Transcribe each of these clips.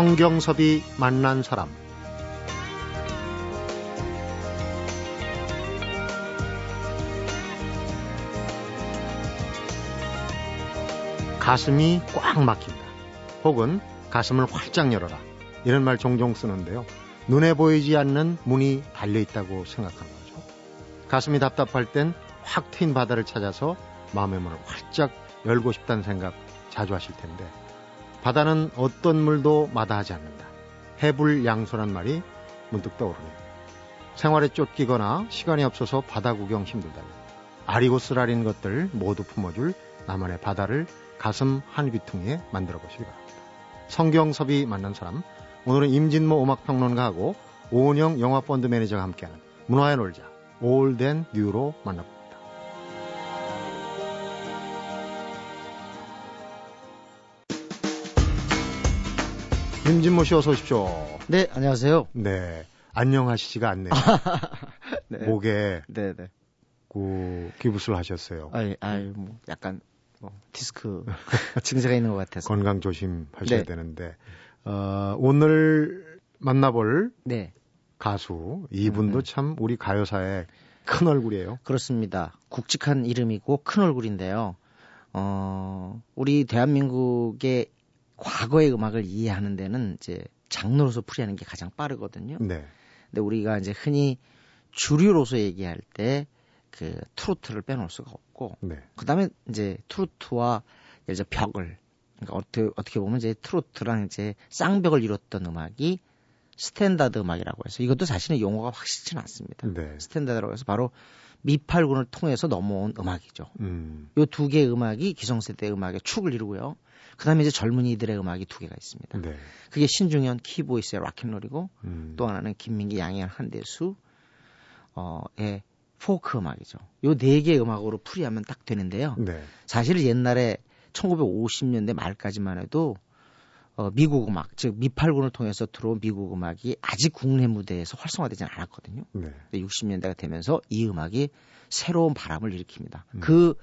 성경섭이 만난 사람 가슴이 꽉 막힌다. 혹은 가슴을 활짝 열어라. 이런 말 종종 쓰는데요. 눈에 보이지 않는 문이 달려 있다고 생각하는 거죠. 가슴이 답답할 땐 확 트인 바다를 찾아서 마음의 문을 활짝 열고 싶다는 생각 자주 하실 텐데 바다는 어떤 물도 마다하지 않는다. 해불양소란 말이 문득 떠오르네요. 생활에 쫓기거나 시간이 없어서 바다 구경 힘들다면 아리고 쓰라린 것들 모두 품어줄 나만의 바다를 가슴 한 귀퉁이에 만들어 보시기 바랍니다. 성경섭이 만난 사람 오늘은 임진모 음악평론가하고 오은영 영화펀드 매니저가 함께하는 문화야 놀자 올덴 뉴로 만나봅니다. 임진모 씨 어서 오십시오. 네, 안녕하세요. 네, 안녕하시지가 않네요. 네. 목에 네, 네. 그 기부술 하셨어요. 아이, 아이, 뭐 약간 뭐 디스크 증세가 있는 것 같아서 건강 조심하셔야 네. 되는데 어, 오늘 만나볼 네. 가수 이분도 음. 참 우리 가요사의 큰 얼굴이에요. 그렇습니다. 굵직한 이름이고 큰 얼굴인데요. 어, 우리 대한민국의 과거의 음악을 이해하는 데는 이제 장르로서 풀이하는 게 가장 빠르거든요. 네. 근데 우리가 이제 흔히 주류로서 얘기할 때 그 트로트를 빼놓을 수가 없고, 네. 그 다음에 이제 트로트와 예를 들어 벽을, 그러니까 어떻게, 어떻게 보면 이제 트로트랑 이제 쌍벽을 이뤘던 음악이 스탠다드 음악이라고 해서 이것도 사실은 용어가 확실치는 않습니다. 네. 스탠다드라고 해서 바로 미팔군을 통해서 넘어온 음악이죠. 음. 요두 개의 음악이 기성세대 음악의 축을 이루고요. 그 다음에 이제 젊은이들의 음악이 두 개가 있습니다. 네. 그게 신중현 키보이스의 락앤롤이고 음. 또 하나는 김민기 양희은 한대수 어의 포크 음악이죠. 요 네 개의 음악으로 풀이하면 딱 되는데요. 네. 사실 옛날에 1950년대 말까지만 해도 어, 미국 음악, 즉 미팔군을 통해서 들어온 미국 음악이 아직 국내 무대에서 활성화되지 않았거든요. 네. 60년대가 되면서 이 음악이 새로운 바람을 일으킵니다. 음. 그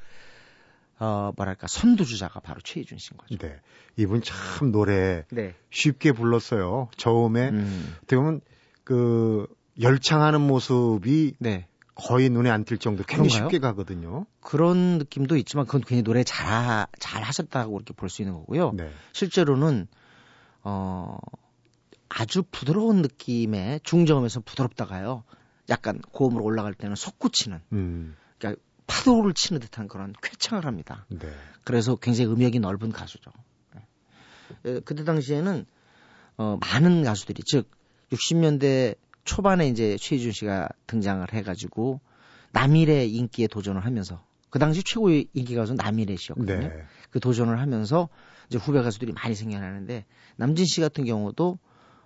어, 뭐랄까, 선두주자가 바로 최희준 씨인 거죠. 네. 이분 참 노래 네. 쉽게 불렀어요. 처음에. 음. 어떻게 보면 그 열창하는 모습이 네. 거의 눈에 안 띌 정도로 굉장히 그런가요? 쉽게 가거든요. 그런 느낌도 있지만 그건 괜히 노래 잘, 잘 하셨다고 이렇게 볼 수 있는 거고요. 네. 실제로는, 어, 아주 부드러운 느낌의 중저음에서 부드럽다가요. 약간 고음으로 올라갈 때는 솟구치는. 음. 그러니까 파도를 치는 듯한 그런 쾌청을 합니다. 네. 그래서 굉장히 음역이 넓은 가수죠. 네. 그때 당시에는 어, 많은 가수들이 즉 60년대 초반에 이제 최희준 씨가 등장을 해가지고 남일의 인기에 도전을 하면서 그 당시 최고의 인기 가수 남일의 씨였거든요. 네. 그 도전을 하면서 이제 후배 가수들이 많이 생겨나는데 남진 씨 같은 경우도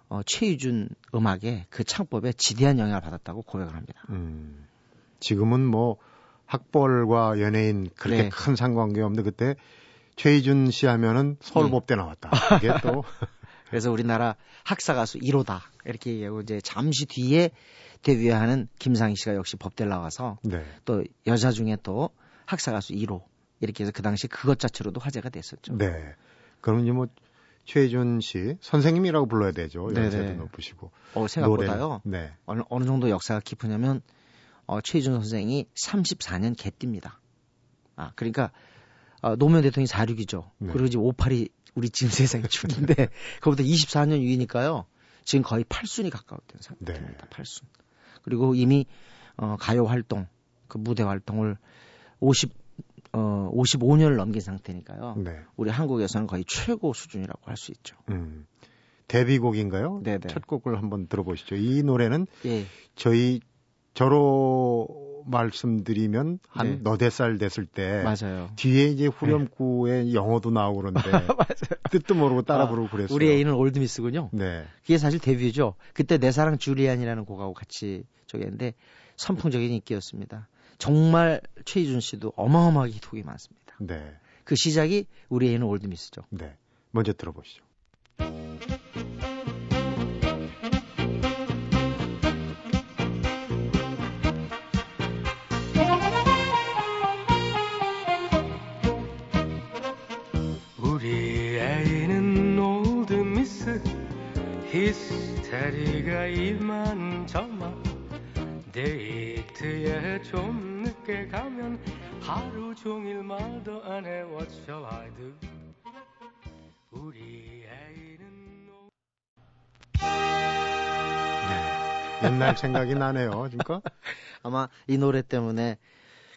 어, 최희준 음악의 그 창법에 지대한 영향을 받았다고 고백을 합니다. 음, 지금은 뭐 학벌과 연예인 그렇게 네. 큰 상관계 없는데 그때 최희준 씨 하면은 서울법대 네. 나왔다. 이게 또 그래서 우리나라 학사 가수 1호다 이렇게 얘기하고 이제 잠시 뒤에 데뷔하는 김상희 씨가 역시 법대 나와서 네. 또 여자 중에 또 학사 가수 1호 이렇게 해서 그 당시 그것 자체로도 화제가 됐었죠. 네. 그럼 이제 뭐 최준 씨 선생님이라고 불러야 되죠. 연세도 높으시고. 어 생각보다요. 노래, 네. 어느 어느 정도 역사가 깊으냐면 어, 최희준 선생이 34년 개띠입니다. 아, 그러니까 어, 노무현 대통령이 46이죠. 네. 그리고 이제 58이 우리 지금 세상에 축인데 그거보다 24년 위니까요. 지금 거의 8순이 가까웠던 상태입니다. 네. 8순. 그리고 이미 어, 가요 활동, 그 무대 활동을 50 어, 55년을 넘긴 상태니까요. 네. 우리 한국에서는 거의 최고 수준이라고 할 수 있죠. 음. 데뷔곡인가요? 네네. 첫 곡을 한번 들어보시죠. 이 노래는 예. 저희 저로 말씀드리면 한 네. 너댓 살 됐을 때 맞아요. 뒤에 이제 후렴구에 네. 영어도 나오고 그런데 뜻도 모르고 따라 아, 부르고 그랬어요. 우리 애인은 올드미스군요. 네. 그게 사실 데뷔죠. 그때 내 사랑 주리안이라는 곡하고 같이 저기 했는데 선풍적인 인기였습니다. 정말 최희준 씨도 어마어마하게 히트곡이 많습니다. 네. 그 시작이 우리 애인은 올드미스죠. 네. 먼저 들어보시죠. 히스테리가 이만저만 데이트에 좀 늦게 가면 하루 종일 말도 안 해. What shall I do 우리 애인은 네, 옛날 생각이 나네요. 그러니까? 아마 이 노래 때문에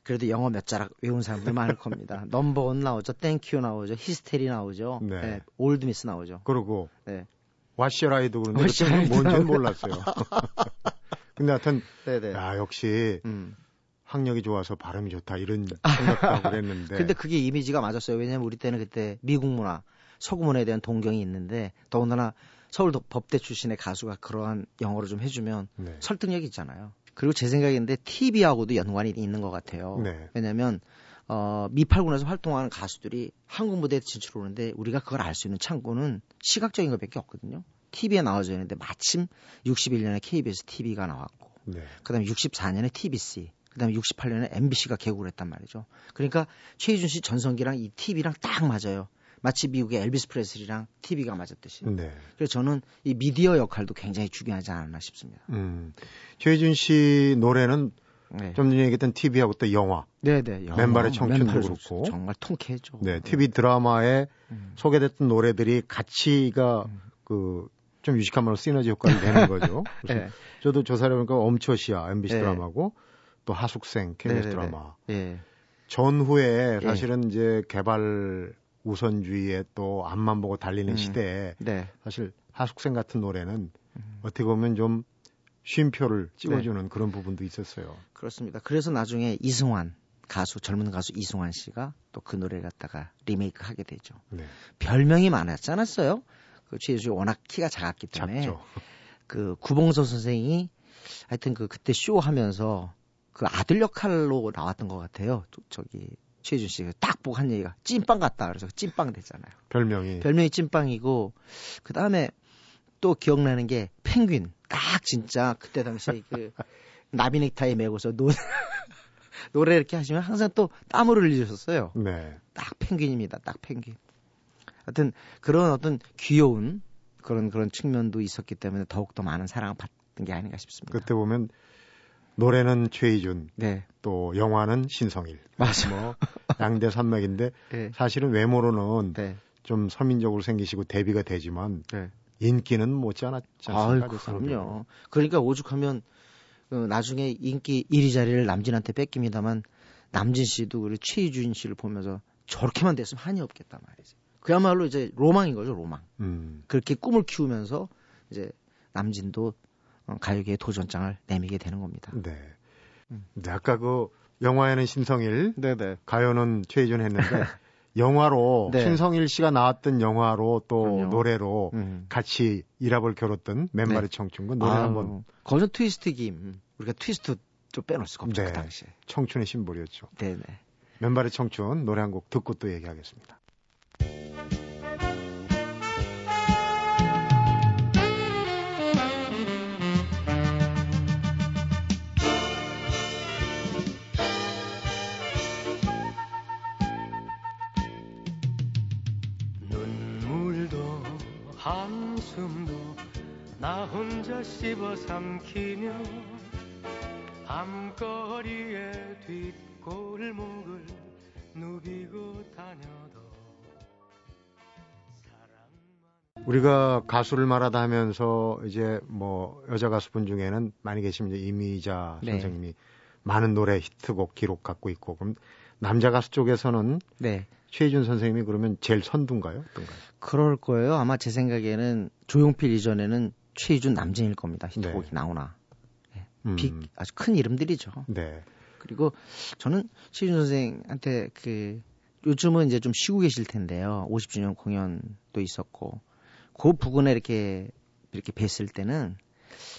그래도 영어 몇 자락 외운 사람들 많을 겁니다. number one 나오죠, thank you 나오죠, 히스테리 나오죠, 네. 네, 올드미스 나오죠. 그리고. 네. 와시라이도 그런데 그때는 뭔지는 몰랐어요. 근데 하여튼 네네. 야 역시 음. 학력이 좋아서 발음이 좋다 이런 생각도 하고 그랬는데. 근데 그게 이미지가 맞았어요. 왜냐면 우리 때는 그때 미국 문화, 서구 문화에 대한 동경이 있는데 더군다나 서울 법대 출신의 가수가 그러한 영어를 좀 해주면 네. 설득력이 있잖아요. 그리고 제 생각인데 TV하고도 연관이 있는 것 같아요. 네. 왜냐하면 어, 미팔군에서 활동하는 가수들이 한국 무대에 진출 오는데 우리가 그걸 알 수 있는 창구는 시각적인 것밖에 없거든요. TV에 나와져 있는데 마침 61년에 KBS TV가 나왔고, 네. 그다음에 64년에 TBC, 그다음에 68년에 MBC가 개국을 했단 말이죠. 그러니까 최희준 씨 전성기랑 이 TV랑 딱 맞아요. 마치 미국의 엘비스 프레슬리랑 TV가 맞았듯이. 네. 그래서 저는 이 미디어 역할도 굉장히 중요하지 않나 싶습니다. 음. 최희준 씨 노래는 네. 좀 전에 얘기했던 TV하고 또 영화. 네네. 영화, 맨발의 청춘도 그렇고. 정말 통쾌했죠. 네. TV 드라마에 음. 소개됐던 노래들이 가치가 음. 그좀 유식한 말로 시너지 효과를 내는 거죠. 네. 저도 조사를 해보니까 엄초시야 MBC 네. 드라마고 또 하숙생 KBS 네네네. 드라마. 네. 전후에 예. 사실은 이제 개발 우선주의에 또 앞만 보고 달리는 음. 시대에 네. 사실 하숙생 같은 노래는 음. 어떻게 보면 좀 쉼표를 찍어주는 네. 그런 부분도 있었어요. 그렇습니다. 그래서 나중에 이승환 가수 젊은 가수 이승환 씨가 또 그 노래를 갖다가 리메이크 하게 되죠. 네. 별명이 많았지 않았어요? 그 최희수 워낙 키가 작았기 때문에 작죠. 그 구봉서 선생이 하여튼 그 그때 쇼 하면서 그 아들 역할로 나왔던 것 같아요. 저기 최준 씨가 딱 보고 한 얘기가 찐빵 같다. 그래서 찐빵 됐잖아요. 별명이. 별명이 찐빵이고, 그 다음에 또 기억나는 게 펭귄. 딱 진짜 그때 당시에 그 나비 넥타이 메고서 노, 노래 이렇게 하시면 항상 또 땀을 흘리셨어요. 네. 딱 펭귄입니다. 딱 펭귄. 하여튼 그런 어떤 귀여운 그런 그런 측면도 있었기 때문에 더욱더 많은 사랑을 받던 게 아닌가 싶습니다. 그때 보면 노래는 최희준, 네. 또 영화는 신성일. 맞아. 뭐 양대 산맥인데 네. 사실은 외모로는 네. 좀 서민적으로 생기시고 대비가 되지만 네. 인기는 못지않았지 않습니까? 아유, 그럼요. 그러니까 오죽하면 어, 나중에 인기 1위 자리를 남진한테 뺏깁니다만 남진 씨도 우리 최희준 씨를 보면서 저렇게만 됐으면 한이 없겠단 말이지. 그야말로 이제 로망인 거죠, 로망. 음. 그렇게 꿈을 키우면서 이제 남진도 어, 가요계의 도전장을 내미게 되는 겁니다. 네. 음. 네, 아까 그 영화에는 신성일, 네네. 가요는 최희준 했는데 영화로 네. 신성일 씨가 나왔던 영화로 또 그럼요. 노래로 음. 같이 일합을 겨뤘던 맨발의 네. 청춘과 노래 아, 한번 거기서 트위스트 김 우리가 트위스트 좀 빼놓을 수가 없죠 네. 그 당시에 청춘의 심볼이었죠. 네네. 맨발의 청춘 노래 한 곡 듣고 또 얘기하겠습니다. 나 혼자 씹어 삼키며 밤거리의 뒷골목을 누비고 다녀도 우리가 가수를 말하다 하면서 이제 뭐 여자 가수분 중에는 많이 계시면 이제 이미자 네. 선생님이 많은 노래 히트곡 기록 갖고 있고 그럼 남자 가수 쪽에서는 네. 최희준 선생님이 그러면 제일 선두인가요? 어떤가요? 그럴 거예요. 아마 제 생각에는 조용필 이전에는 최희준 남진일 겁니다. 히트곡이 네. 나오나. 네. 음. 빅 아주 큰 이름들이죠. 네. 그리고 저는 최희준 선생한테 그 요즘은 이제 좀 쉬고 계실 텐데요. 50주년 공연도 있었고 그 부근에 이렇게 이렇게 뵀을 때는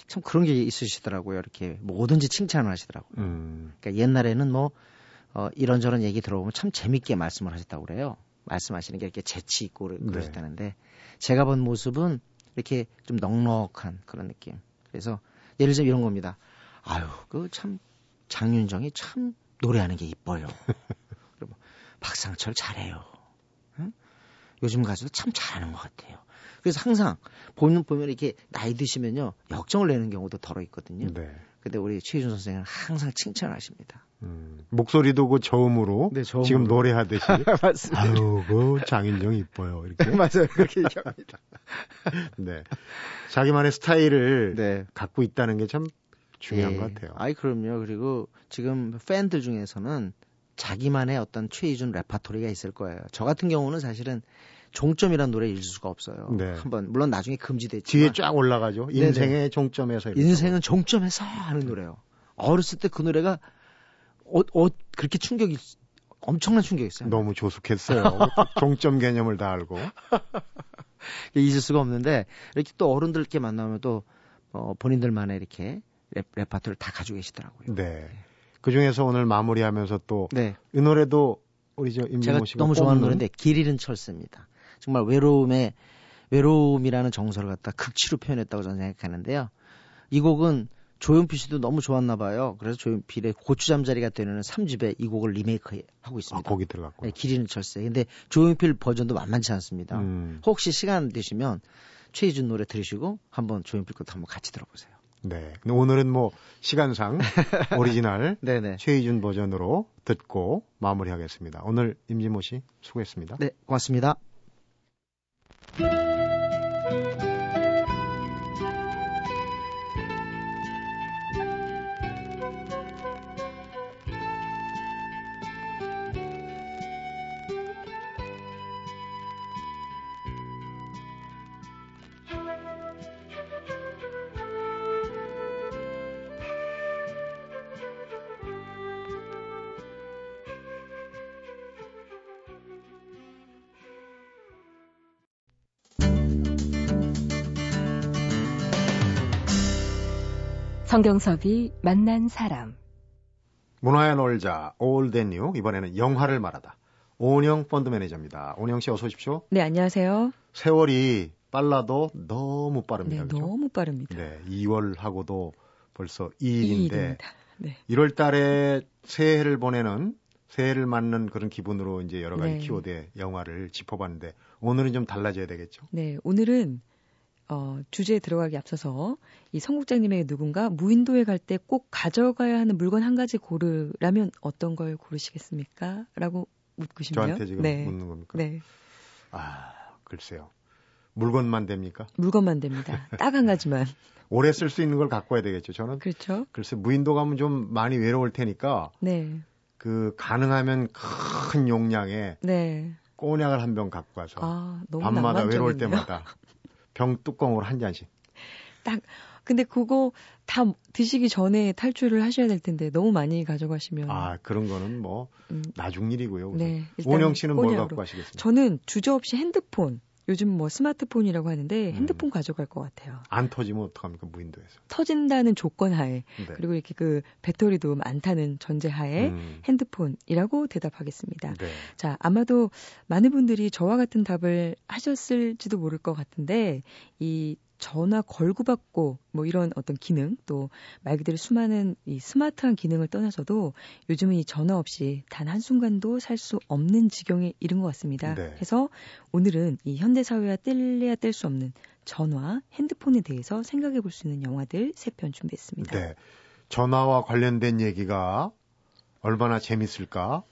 참 그런 게 있으시더라고요. 이렇게 뭐든지 칭찬을 하시더라고요. 음. 그러니까 옛날에는 뭐 어, 이런저런 얘기 들어보면 참 재밌게 말씀을 하셨다고 그래요. 말씀하시는 게 이렇게 재치 있고 네. 그러셨다는데 네. 제가 본 모습은 이렇게 좀 넉넉한 그런 느낌. 그래서 예를 들어 이런 겁니다. 아유, 그 참 장윤정이 참 노래하는 게 이뻐요. 그리고 박상철 잘해요. 응? 요즘 가수도 참 잘하는 것 같아요. 그래서 항상 보면 보면 이렇게 나이 드시면요 역정을 내는 경우도 덜어 있거든요. 네. 근데 우리 최희준 선생은 항상 칭찬하십니다. 음, 목소리도 그 저음으로 네, 저음으로. 지금 노래하듯이 맞습니다. 아유, 그 장인영 이뻐요. 이렇게 맞아요. 그렇게 얘기합니다. 네. 자기만의 스타일을 네. 갖고 있다는 게 참 중요한 네. 것 같아요. 아이 그럼요. 그리고 지금 팬들 중에서는 자기만의 어떤 최희준 레파토리가 있을 거예요. 저 같은 경우는 사실은 종점이라는 노래 잊을 수가 없어요. 네. 한번 물론 나중에 금지됐지만 뒤에 쫙 올라가죠. 인생의 네네. 종점에서 인생은 종점에서 하는 노래요. 어렸을 때 그 노래가 어, 어, 그렇게 충격이 엄청난 충격이었어요. 너무 조숙했어요. 종점 개념을 다 알고 잊을 수가 없는데 이렇게 또 어른들께 만나면 또 어, 본인들만의 이렇게 레, 레파토리를 다 가지고 계시더라고요. 네. 네. 그 중에서 오늘 마무리하면서 또이 네. 노래도 우리 저 임진모 씨가 너무 좋아하는 노래인데 길 잃은 철새입니다. 정말 외로움의 외로움이라는 정서를 갖다 극치로 표현했다고 저는 생각하는데요. 이 곡은 조용필 씨도 너무 좋았나 봐요. 그래서 조용필의 고추 잠자리가 되는 3집에 이 곡을 리메이크 하고 있습니다. 아, 거기 들어갔고. 네, 길이는 철새. 근데 조용필 버전도 만만치 않습니다. 음. 혹시 시간 되시면 최희준 노래 들으시고 한번 조용필 것도 한번 같이 들어보세요. 네. 오늘은 뭐 시간상 오리지널 최희준 버전으로 듣고 마무리하겠습니다. 오늘 임진모 씨 수고했습니다. 네, 고맙습니다. Música 성경섭이 만난 사람 문화의 놀자 올덴뉴 이번에는 영화를 말하다 오은영 펀드 매니저입니다. 오은영 씨 어서 오십시오. 네 안녕하세요. 세월이 빨라도 너무 빠릅니다. 네, 그렇죠? 너무 빠릅니다. 네 2월하고도 벌써 2일인데 2일입니다. 네. 1월 달에 새해를 보내는 새해를 맞는 그런 기분으로 이제 여러 가지 네. 키워드의 영화를 짚어봤는데 오늘은 좀 달라져야 되겠죠? 네 오늘은 어, 주제에 들어가기 앞서서 이 성국장님에게 누군가 무인도에 갈 때 꼭 가져가야 하는 물건 한 가지 고르라면 어떤 걸 고르시겠습니까? 라고 묻고 싶네요. 저한테 지금 네. 묻는 겁니까? 네. 아, 글쎄요. 물건만 됩니까? 물건만 됩니다. 딱 한 가지만. 오래 쓸 수 있는 걸 갖고 와야 되겠죠. 저는 그렇죠. 글쎄 무인도 가면 좀 많이 외로울 테니까 네. 그 가능하면 큰 용량의 네. 꼬냑을 한 병 갖고 와서 아, 밤마다 외로울 때마다 병 뚜껑으로 한 잔씩. 딱 근데 그거 다 드시기 전에 탈출을 하셔야 될 텐데 너무 많이 가져가시면 아 그런 거는 뭐 음. 나중 일이고요. 네, 원영 씨는 뭘 갖고 가시겠습니까? 저는 주저없이 핸드폰 요즘 뭐 스마트폰이라고 하는데 음. 핸드폰 음. 가져갈 것 같아요. 안 터지면 어떡합니까 무인도에서? 터진다는 조건 하에 네. 그리고 이렇게 그 배터리도 많다는 전제 하에 음. 핸드폰이라고 대답하겠습니다. 네. 자 아마도 많은 분들이 저와 같은 답을 하셨을지도 모를 것 같은데 이 전화 걸고 받고 뭐 이런 어떤 기능 또 말 그대로 수많은 이 스마트한 기능을 떠나서도 요즘은 이 전화 없이 단 한순간도 살 수 없는 지경에 이른 것 같습니다. 네. 해서 오늘은 이 현대 사회와 뗄래야 뗄 수 없는 전화, 핸드폰에 대해서 생각해 볼 수 있는 영화들 세 편 준비했습니다. 네. 전화와 관련된 얘기가 얼마나 재밌을까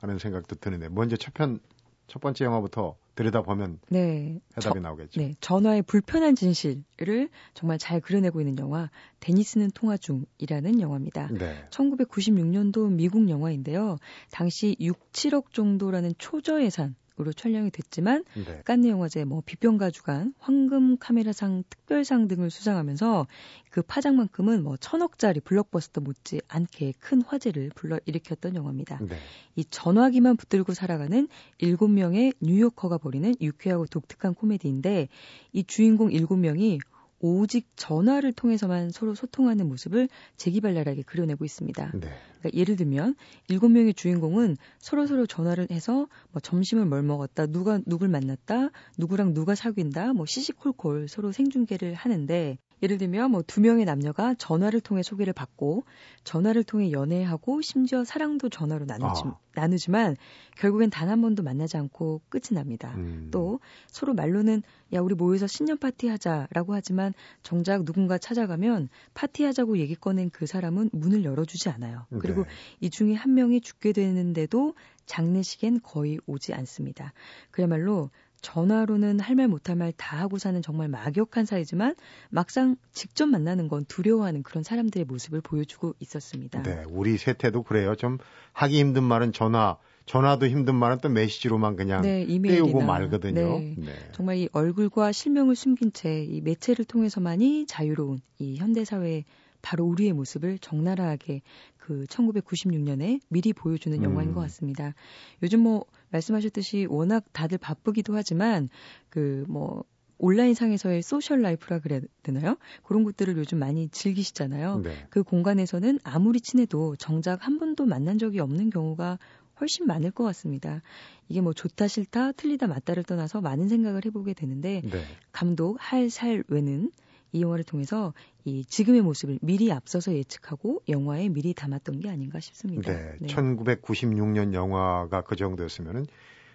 하는 생각도 드는데 먼저 첫 편 첫 번째 영화부터 들여다보면 네. 해답이 저, 나오겠죠. 네. 전화의 불편한 진실을 정말 잘 그려내고 있는 영화 데니스는 통화 중이라는 영화입니다. 네. 1996년도 미국 영화인데요. 당시 6, 7억 정도라는 초저 예산 으로 촬영이 됐지만 네. 깐느 영화제 뭐 비평가 주간 황금 카메라상 특별상 등을 수상하면서 그 파장만큼은 뭐 천억짜리 블록버스터 못지 않게 큰 화제를 불러일으켰던 영화입니다. 네. 이 전화기만 붙들고 살아가는 일곱 명의 뉴요커가 벌이는 유쾌하고 독특한 코미디인데 이 주인공 일곱 명이 오직 전화를 통해서만 서로 소통하는 모습을 재기발랄하게 그려내고 있습니다. 네. 그러니까 예를 들면 일곱 명의 주인공은 서로 서로 전화를 해서 뭐 점심을 뭘 먹었다, 누가 누굴 만났다, 누구랑 누가 사귄다, 뭐 시시콜콜 서로 생중계를 하는데 예를 들면 뭐 두 명의 남녀가 전화를 통해 소개를 받고 전화를 통해 연애하고 심지어 사랑도 전화로 나누지, 아. 나누지만 결국엔 단 한 번도 만나지 않고 끝이 납니다. 음. 또 서로 말로는 야 우리 모여서 신년 파티 하자라고 하지만 정작 누군가 찾아가면 파티하자고 얘기 꺼낸 그 사람은 문을 열어주지 않아요. 그리고 네. 이 중에 한 명이 죽게 되는데도 장례식엔 거의 오지 않습니다. 그야말로 전화로는 할 말 못할 말 다 하고 사는 정말 막역한 사이지만 막상 직접 만나는 건 두려워하는 그런 사람들의 모습을 보여주고 있었습니다. 네, 우리 세태도 그래요. 좀 하기 힘든 말은 전화, 전화도 힘든 말은 또 메시지로만 그냥 네, 떼우고 말거든요. 네. 네. 정말 이 얼굴과 실명을 숨긴 채 이 매체를 통해서만이 자유로운 이 현대 사회의 바로 우리의 모습을 적나라하게 그 1996년에 미리 보여주는 영화인 음. 것 같습니다. 요즘 뭐 말씀하셨듯이 워낙 다들 바쁘기도 하지만 그뭐 온라인 상에서의 social life라 그래야 되나요? 그런 것들을 요즘 많이 즐기시잖아요. 네. 그 공간에서는 아무리 친해도 정작 한 번도 만난 적이 없는 경우가 훨씬 많을 것 같습니다. 이게 뭐 좋다 싫다 틀리다 맞다를 떠나서 많은 생각을 해보게 되는데 네. 감독 할살 외는 이 영화를 통해서 이 지금의 모습을 미리 앞서서 예측하고 영화에 미리 담았던 게 아닌가 싶습니다. 네, 네. 1996년 영화가 그 정도였으면은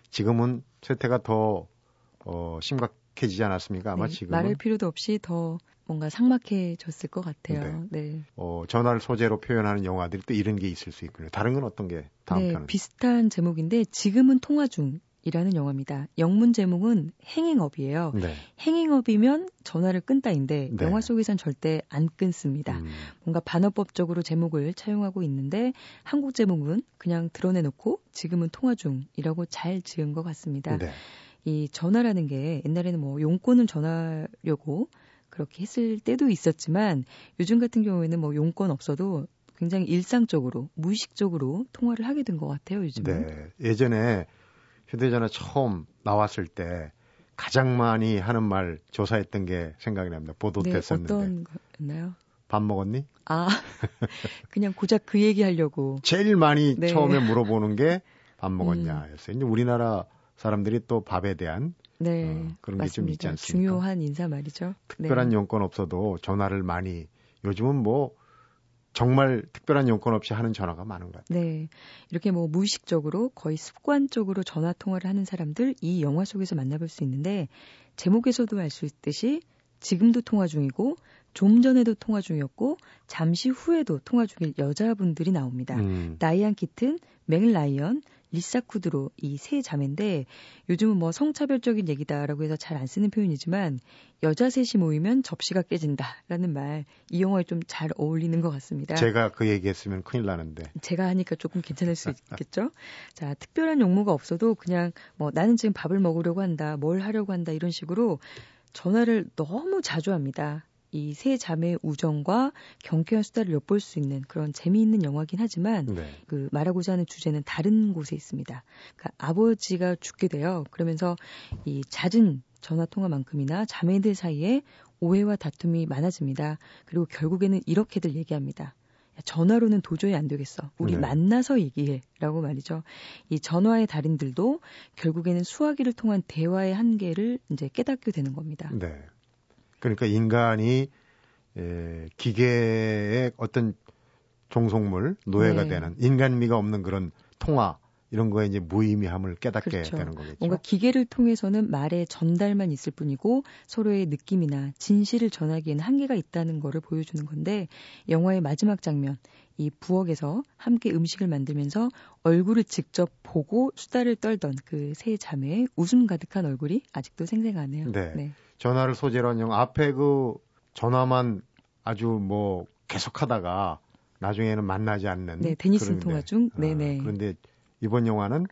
지금은 세태가 더 어, 심각해지지 않았습니까? 아마 네, 지금 말할 필요도 없이 더 뭔가 상막해졌을 것 같아요. 네. 네. 어, 전화를 소재로 표현하는 영화들이 또 이런 게 있을 수 있군요. 다른 건 어떤 게 다음 네, 편은? 비슷한 제목인데 지금은 통화 중 이라는 영화입니다. 영문 제목은 행행업이에요. 네. 행행업이면 전화를 끈다인데 네. 영화 속에선 절대 안 끊습니다. 음. 뭔가 반어법적으로 제목을 차용하고 있는데 한국 제목은 그냥 드러내놓고 지금은 통화 중이라고 잘 지은 것 같습니다. 네. 이 전화라는 게 옛날에는 뭐 용건을 전하려고 그렇게 했을 때도 있었지만 요즘 같은 경우에는 뭐 용건 없어도 굉장히 일상적으로 무의식적으로 통화를 하게 된 것 같아요 요즘은. 네. 예전에 휴대전화 처음 나왔을 때 가장 많이 하는 말 조사했던 게 생각이 납니다. 보도됐었는데. 네, 어떤 거였나요? 밥 먹었니? 아, 그냥 고작 그 얘기 하려고. 제일 많이 네. 처음에 물어보는 게 밥 먹었냐였어요. 음. 이제 우리나라 사람들이 또 밥에 대한 네, 어, 그런 게 좀 있지 않습니까? 중요한 인사 말이죠. 특별한 네. 용건 없어도 전화를 많이 요즘은 뭐 정말 특별한 용건 없이 하는 전화가 많은 것 같아요. 네. 이렇게 뭐 무의식적으로 거의 습관적으로 전화 통화를 하는 사람들 이 영화 속에서 만나볼 수 있는데 제목에서도 알 수 있듯이 지금도 통화 중이고 좀 전에도 통화 중이었고 잠시 후에도 통화 중일 여자분들이 나옵니다. 음. 다이안 키튼, 맥 라이언, 리사 쿠드로 이 세 자매인데 요즘은 뭐 성차별적인 얘기다라고 해서 잘 안 쓰는 표현이지만 여자 셋이 모이면 접시가 깨진다라는 말 이 영화에 좀 잘 어울리는 것 같습니다. 제가 그 얘기했으면 큰일 나는데. 제가 하니까 조금 괜찮을 수 있겠죠. 자 특별한 용무가 없어도 그냥 뭐 나는 지금 밥을 먹으려고 한다, 뭘 하려고 한다 이런 식으로 전화를 너무 자주 합니다. 이 세 자매의 우정과 경쾌한 수다를 엿볼 수 있는 그런 재미있는 영화긴 하지만 네. 그 말하고자 하는 주제는 다른 곳에 있습니다. 그러니까 아버지가 죽게 돼요. 그러면서 이 잦은 전화 통화만큼이나 자매들 사이에 오해와 다툼이 많아집니다. 그리고 결국에는 이렇게들 얘기합니다. 전화로는 도저히 안 되겠어. 우리 네. 만나서 얘기해. 라고 말이죠. 이 전화의 달인들도 결국에는 수화기를 통한 대화의 한계를 이제 깨닫게 되는 겁니다. 네. 그러니까 인간이 에, 기계의 어떤 종속물, 노예가 네. 되는 인간미가 없는 그런 통화 이런 거에 이제 무의미함을 깨닫게 그렇죠. 되는 거겠죠. 뭔가 기계를 통해서는 말의 전달만 있을 뿐이고 서로의 느낌이나 진실을 전하기에는 한계가 있다는 거를 보여주는 건데 영화의 마지막 장면 이 부엌에서 함께 음식을 만들면서 얼굴을 직접 보고 수다를 떨던 그 세 자매의 웃음 가득한 얼굴이 아직도 생생하네요. 네. 네. 전화를 소재로 한 영화 앞에 그 전화만 아주 뭐 계속하다가 나중에는 만나지 않는 네 데니슨 통화 중 아, 네네 그런데 이번 영화는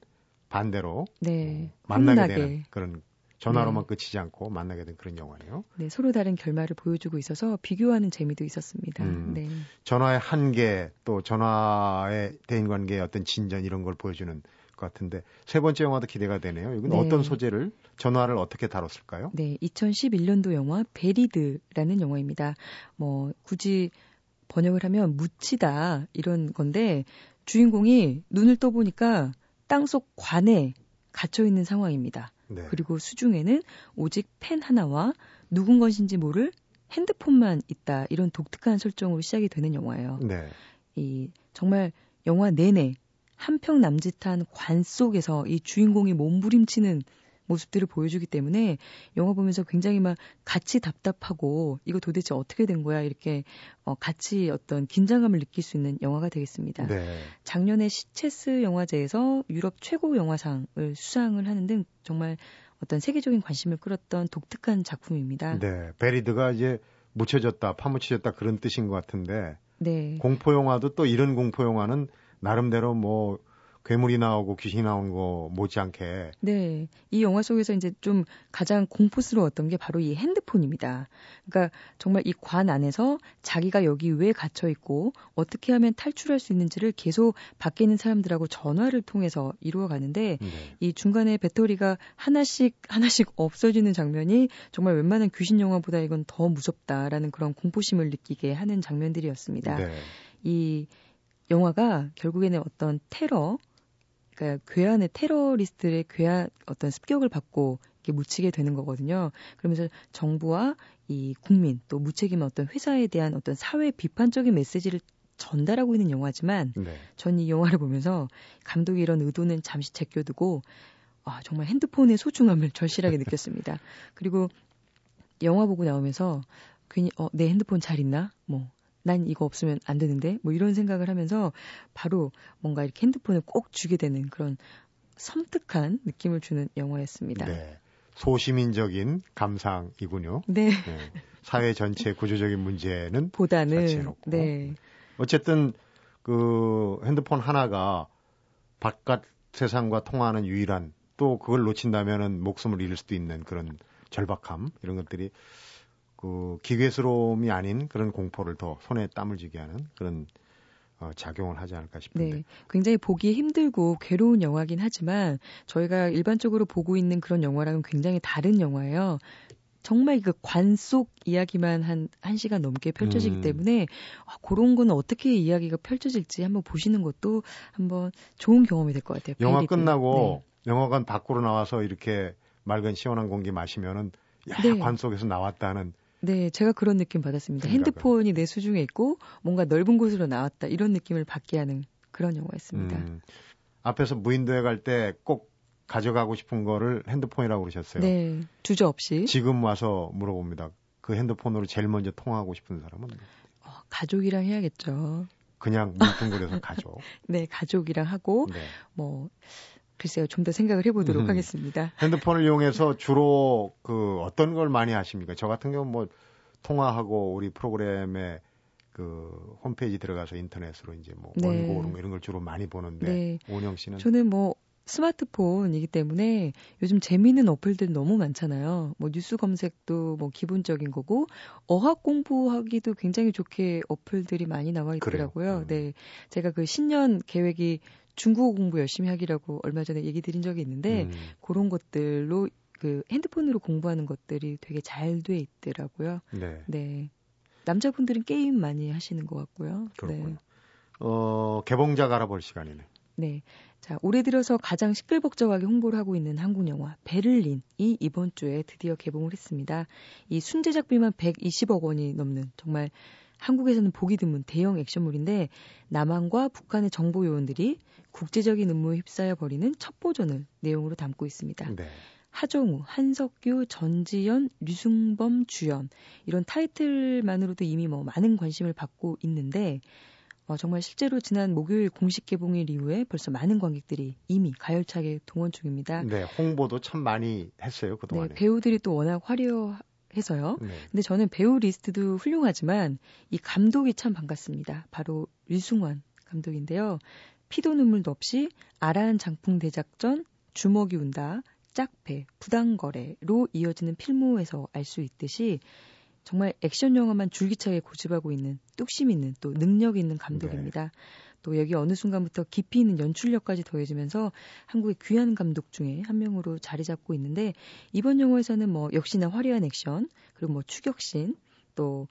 반대로 네 만나게 훈훈하게. 되는 그런 전화로만 네. 끝이지 않고 만나게 된 그런 영화네요. 네 서로 다른 결말을 보여주고 있어서 비교하는 재미도 있었습니다. 음, 네 전화의 한계 또 전화의 대인관계의 어떤 진전 이런 걸 보여주는 것 같은데 세 번째 영화도 기대가 되네요. 이건 네. 어떤 소재를 전화를 어떻게 다뤘을까요? 네, 2011년도 영화 베리드라는 영화입니다. 뭐 굳이 번역을 하면 묻히다 이런 건데 주인공이 눈을 떠보니까 땅속 관에 갇혀 있는 상황입니다. 네. 그리고 수중에는 오직 펜 하나와 누군 것인지 모를 핸드폰만 있다 이런 독특한 설정으로 시작이 되는 영화예요. 네. 이 정말 영화 내내 한평 남짓한 관 속에서 이 주인공이 몸부림치는 모습들을 보여주기 때문에 영화 보면서 굉장히 막 같이 답답하고 이거 도대체 어떻게 된 거야 이렇게 어, 같이 어떤 긴장감을 느낄 수 있는 영화가 되겠습니다. 네. 작년에 시체스 영화제에서 유럽 최고 영화상을 수상을 하는 등 정말 어떤 세계적인 관심을 끌었던 독특한 작품입니다. 네, 베리드가 이제 묻혀졌다, 파묻혀졌다 그런 뜻인 것 같은데 네. 공포 영화도 또 이런 공포 영화는 나름대로 뭐 괴물이 나오고 귀신이 나오는 거 못지않게. 네. 이 영화 속에서 이제 좀 가장 공포스러웠던 게 바로 이 핸드폰입니다. 그러니까 정말 이 관 안에서 자기가 여기 왜 갇혀 있고 어떻게 하면 탈출할 수 있는지를 계속 밖에 있는 사람들하고 전화를 통해서 이루어 가는데 네. 이 중간에 배터리가 하나씩 하나씩 없어지는 장면이 정말 웬만한 귀신 영화보다 이건 더 무섭다라는 그런 공포심을 느끼게 하는 장면들이었습니다. 네. 이 영화가 결국에는 어떤 테러 그러니까 괴한의 테러리스트의 괴한 어떤 습격을 받고 이렇게 묻히게 되는 거거든요. 그러면서 정부와 이 국민 또 무책임한 어떤 회사에 대한 어떤 사회 비판적인 메시지를 전달하고 있는 영화지만 네. 전이 영화를 보면서 감독이 이런 의도는 잠시 제껴두고 아, 정말 핸드폰의 소중함을 절실하게 느꼈습니다. 그리고 영화 보고 나오면서 괜히 어, 내 핸드폰 잘 있나? 뭐 난 이거 없으면 안 되는데 뭐 이런 생각을 하면서 바로 뭔가 이렇게 핸드폰을 꼭 주게 되는 그런 섬뜩한 느낌을 주는 영화였습니다. 네. 소시민적인 감상이군요. 네. 네. 사회 전체 구조적인 문제는 보다는 자체롭고. 네. 어쨌든 그 핸드폰 하나가 바깥 세상과 통화하는 유일한 또 그걸 놓친다면은 목숨을 잃을 수도 있는 그런 절박함 이런 것들이 그 기괴스러움이 아닌 그런 공포를 더 손에 땀을 쥐게 하는 그런 어, 작용을 하지 않을까 싶은데. 네, 굉장히 보기 힘들고 괴로운 영화긴 하지만 저희가 일반적으로 보고 있는 그런 영화랑은 굉장히 다른 영화예요. 정말 그 관 속 이야기만 한, 한 시간 넘게 펼쳐지기 음. 때문에 아, 그런 거는 어떻게 이야기가 펼쳐질지 한번 보시는 것도 한번 좋은 경험이 될 것 같아요. 영화 끝나고 네. 영화관 밖으로 나와서 이렇게 맑은 시원한 공기 마시면은 야, 네. 관 속에서 나왔다는 네, 제가 그런 느낌 받았습니다. 생각은. 핸드폰이 내 수중에 있고 뭔가 넓은 곳으로 나왔다 이런 느낌을 받게 하는 그런 영화였습니다. 음, 앞에서 무인도에 갈 때 꼭 가져가고 싶은 거를 핸드폰이라고 그러셨어요. 네, 주저 없이. 지금 와서 물어봅니다. 그 핸드폰으로 제일 먼저 통화하고 싶은 사람은? 어, 가족이랑 해야겠죠. 그냥 뭉뚱그려서 가족. 네, 가족이랑 하고 네. 뭐 글쎄요, 좀 더 생각을 해보도록 음. 하겠습니다. 핸드폰을 이용해서 주로 그 어떤 걸 많이 하십니까? 저 같은 경우는 뭐 통화하고 우리 프로그램에 그 홈페이지 들어가서 인터넷으로 이제 뭐 네. 원고 이런 걸 주로 많이 보는데 네. 오영 씨는 저는 뭐 스마트폰이기 때문에 요즘 재미있는 어플들 너무 많잖아요. 뭐 뉴스 검색도 뭐 기본적인 거고 어학 공부하기도 굉장히 좋게 어플들이 많이 나와 있더라고요. 음. 네. 제가 그 신년 계획이 중국어 공부 열심히 하기라고 얼마 전에 얘기 드린 적이 있는데 음. 그런 것들로 그 핸드폰으로 공부하는 것들이 되게 잘 돼 있더라고요. 네. 네. 남자분들은 게임 많이 하시는 것 같고요. 그렇군요. 네. 어, 개봉작 알아볼 시간이네. 네. 자, 올해 들어서 가장 시끌벅적하게 홍보를 하고 있는 한국 영화 베를린이 이번 주에 드디어 개봉을 했습니다. 이 순제작비만 120억 원이 넘는 정말 한국에서는 보기 드문 대형 액션물인데 남한과 북한의 정보 요원들이 국제적인 음모에 휩싸여 버리는 첩보전을 내용으로 담고 있습니다. 네. 하정우, 한석규, 전지현, 류승범 주연 이런 타이틀만으로도 이미 뭐 많은 관심을 받고 있는데 어, 정말 실제로 지난 목요일 공식 개봉일 이후에 벌써 많은 관객들이 이미 가열차게 동원 중입니다. 네, 홍보도 참 많이 했어요 그동안에. 네, 배우들이 또 워낙 화려 해서요. 네. 근데 저는 배우 리스트도 훌륭하지만 이 감독이 참 반갑습니다. 바로 류승환 감독인데요. 피도 눈물도 없이 아라한 장풍 대작전, 주먹이 운다, 짝패, 부당거래로 이어지는 필모에서 알 수 있듯이 정말 액션 영화만 줄기차게 고집하고 있는 뚝심 있는 또 능력 있는 감독입니다. 네. 또 여기 어느 순간부터 깊이 있는 연출력까지 더해지면서 한국의 귀한 감독 중에 한 명으로 자리 잡고 있는데 이번 영화에서는 뭐 역시나 화려한 액션 그리고 뭐 추격신 또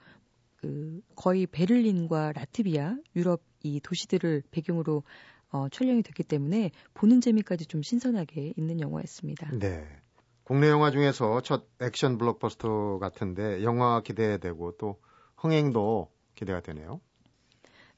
그 거의 베를린과 라트비아 유럽 이 도시들을 배경으로 어, 촬영이 됐기 때문에 보는 재미까지 좀 신선하게 있는 영화였습니다. 네. 국내 영화 중에서 첫 액션 블록버스터 같은데 영화 기대되고 또 흥행도 기대가 되네요.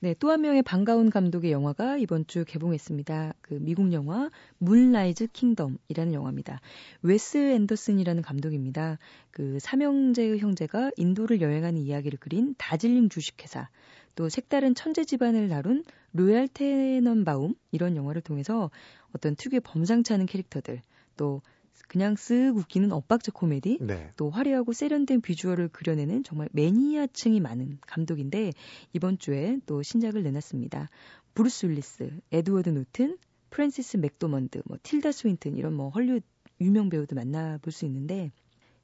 네, 또 한 명의 반가운 감독의 영화가 이번 주 개봉했습니다. 그 미국 영화 문라이즈 킹덤이라는 영화입니다. 웨스 앤더슨이라는 감독입니다. 그 삼형제의 형제가 인도를 여행하는 이야기를 그린 다질링 주식회사, 또 색다른 천재 집안을 다룬 로얄 테넌바움 이런 영화를 통해서 어떤 특유의 범상치 않은 캐릭터들, 또 그냥 쓱 웃기는 엇박자 코미디, 네. 또 화려하고 세련된 비주얼을 그려내는 정말 매니아층이 많은 감독인데 이번 주에 또 신작을 내놨습니다. 브루스 윌리스, 에드워드 노튼, 프랜시스 맥도먼드, 뭐 틸다 스윈튼 이런 뭐 헐리우드 유명 배우도 만나볼 수 있는데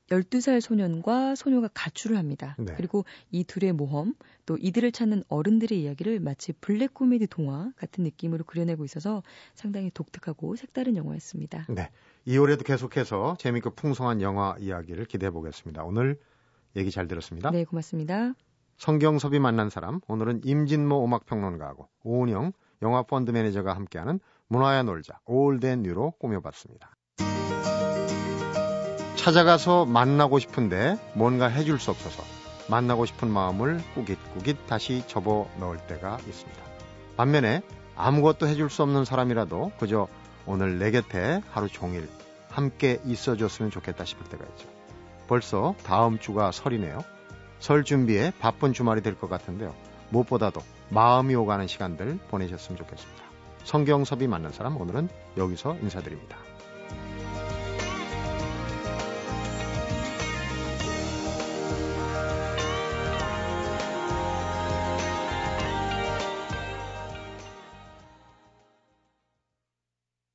12살 소년과 소녀가 가출을 합니다. 네. 그리고 이 둘의 모험, 또 이들을 찾는 어른들의 이야기를 마치 블랙 코미디 동화 같은 느낌으로 그려내고 있어서 상당히 독특하고 색다른 영화였습니다. 네. 2월에도 계속해서 재미있고 풍성한 영화 이야기를 기대해 보겠습니다. 오늘 얘기 잘 들었습니다. 네, 고맙습니다. 성경섭이 만난 사람, 오늘은 임진모 음악평론가하고 오은영 영화 펀드 매니저가 함께하는 문화야 놀자 Old and New로 꾸며봤습니다. 찾아가서 만나고 싶은데 뭔가 해줄 수 없어서 만나고 싶은 마음을 꾸깃꾸깃 다시 접어 넣을 때가 있습니다. 반면에 아무것도 해줄 수 없는 사람이라도 그저 오늘 내 곁에 하루 종일 함께 있어줬으면 좋겠다 싶을 때가 있죠. 벌써 다음 주가 설이네요. 설 준비에 바쁜 주말이 될 것 같은데요. 무엇보다도 마음이 오가는 시간들 보내셨으면 좋겠습니다. 성경섭이 만난 사람 오늘은 여기서 인사드립니다.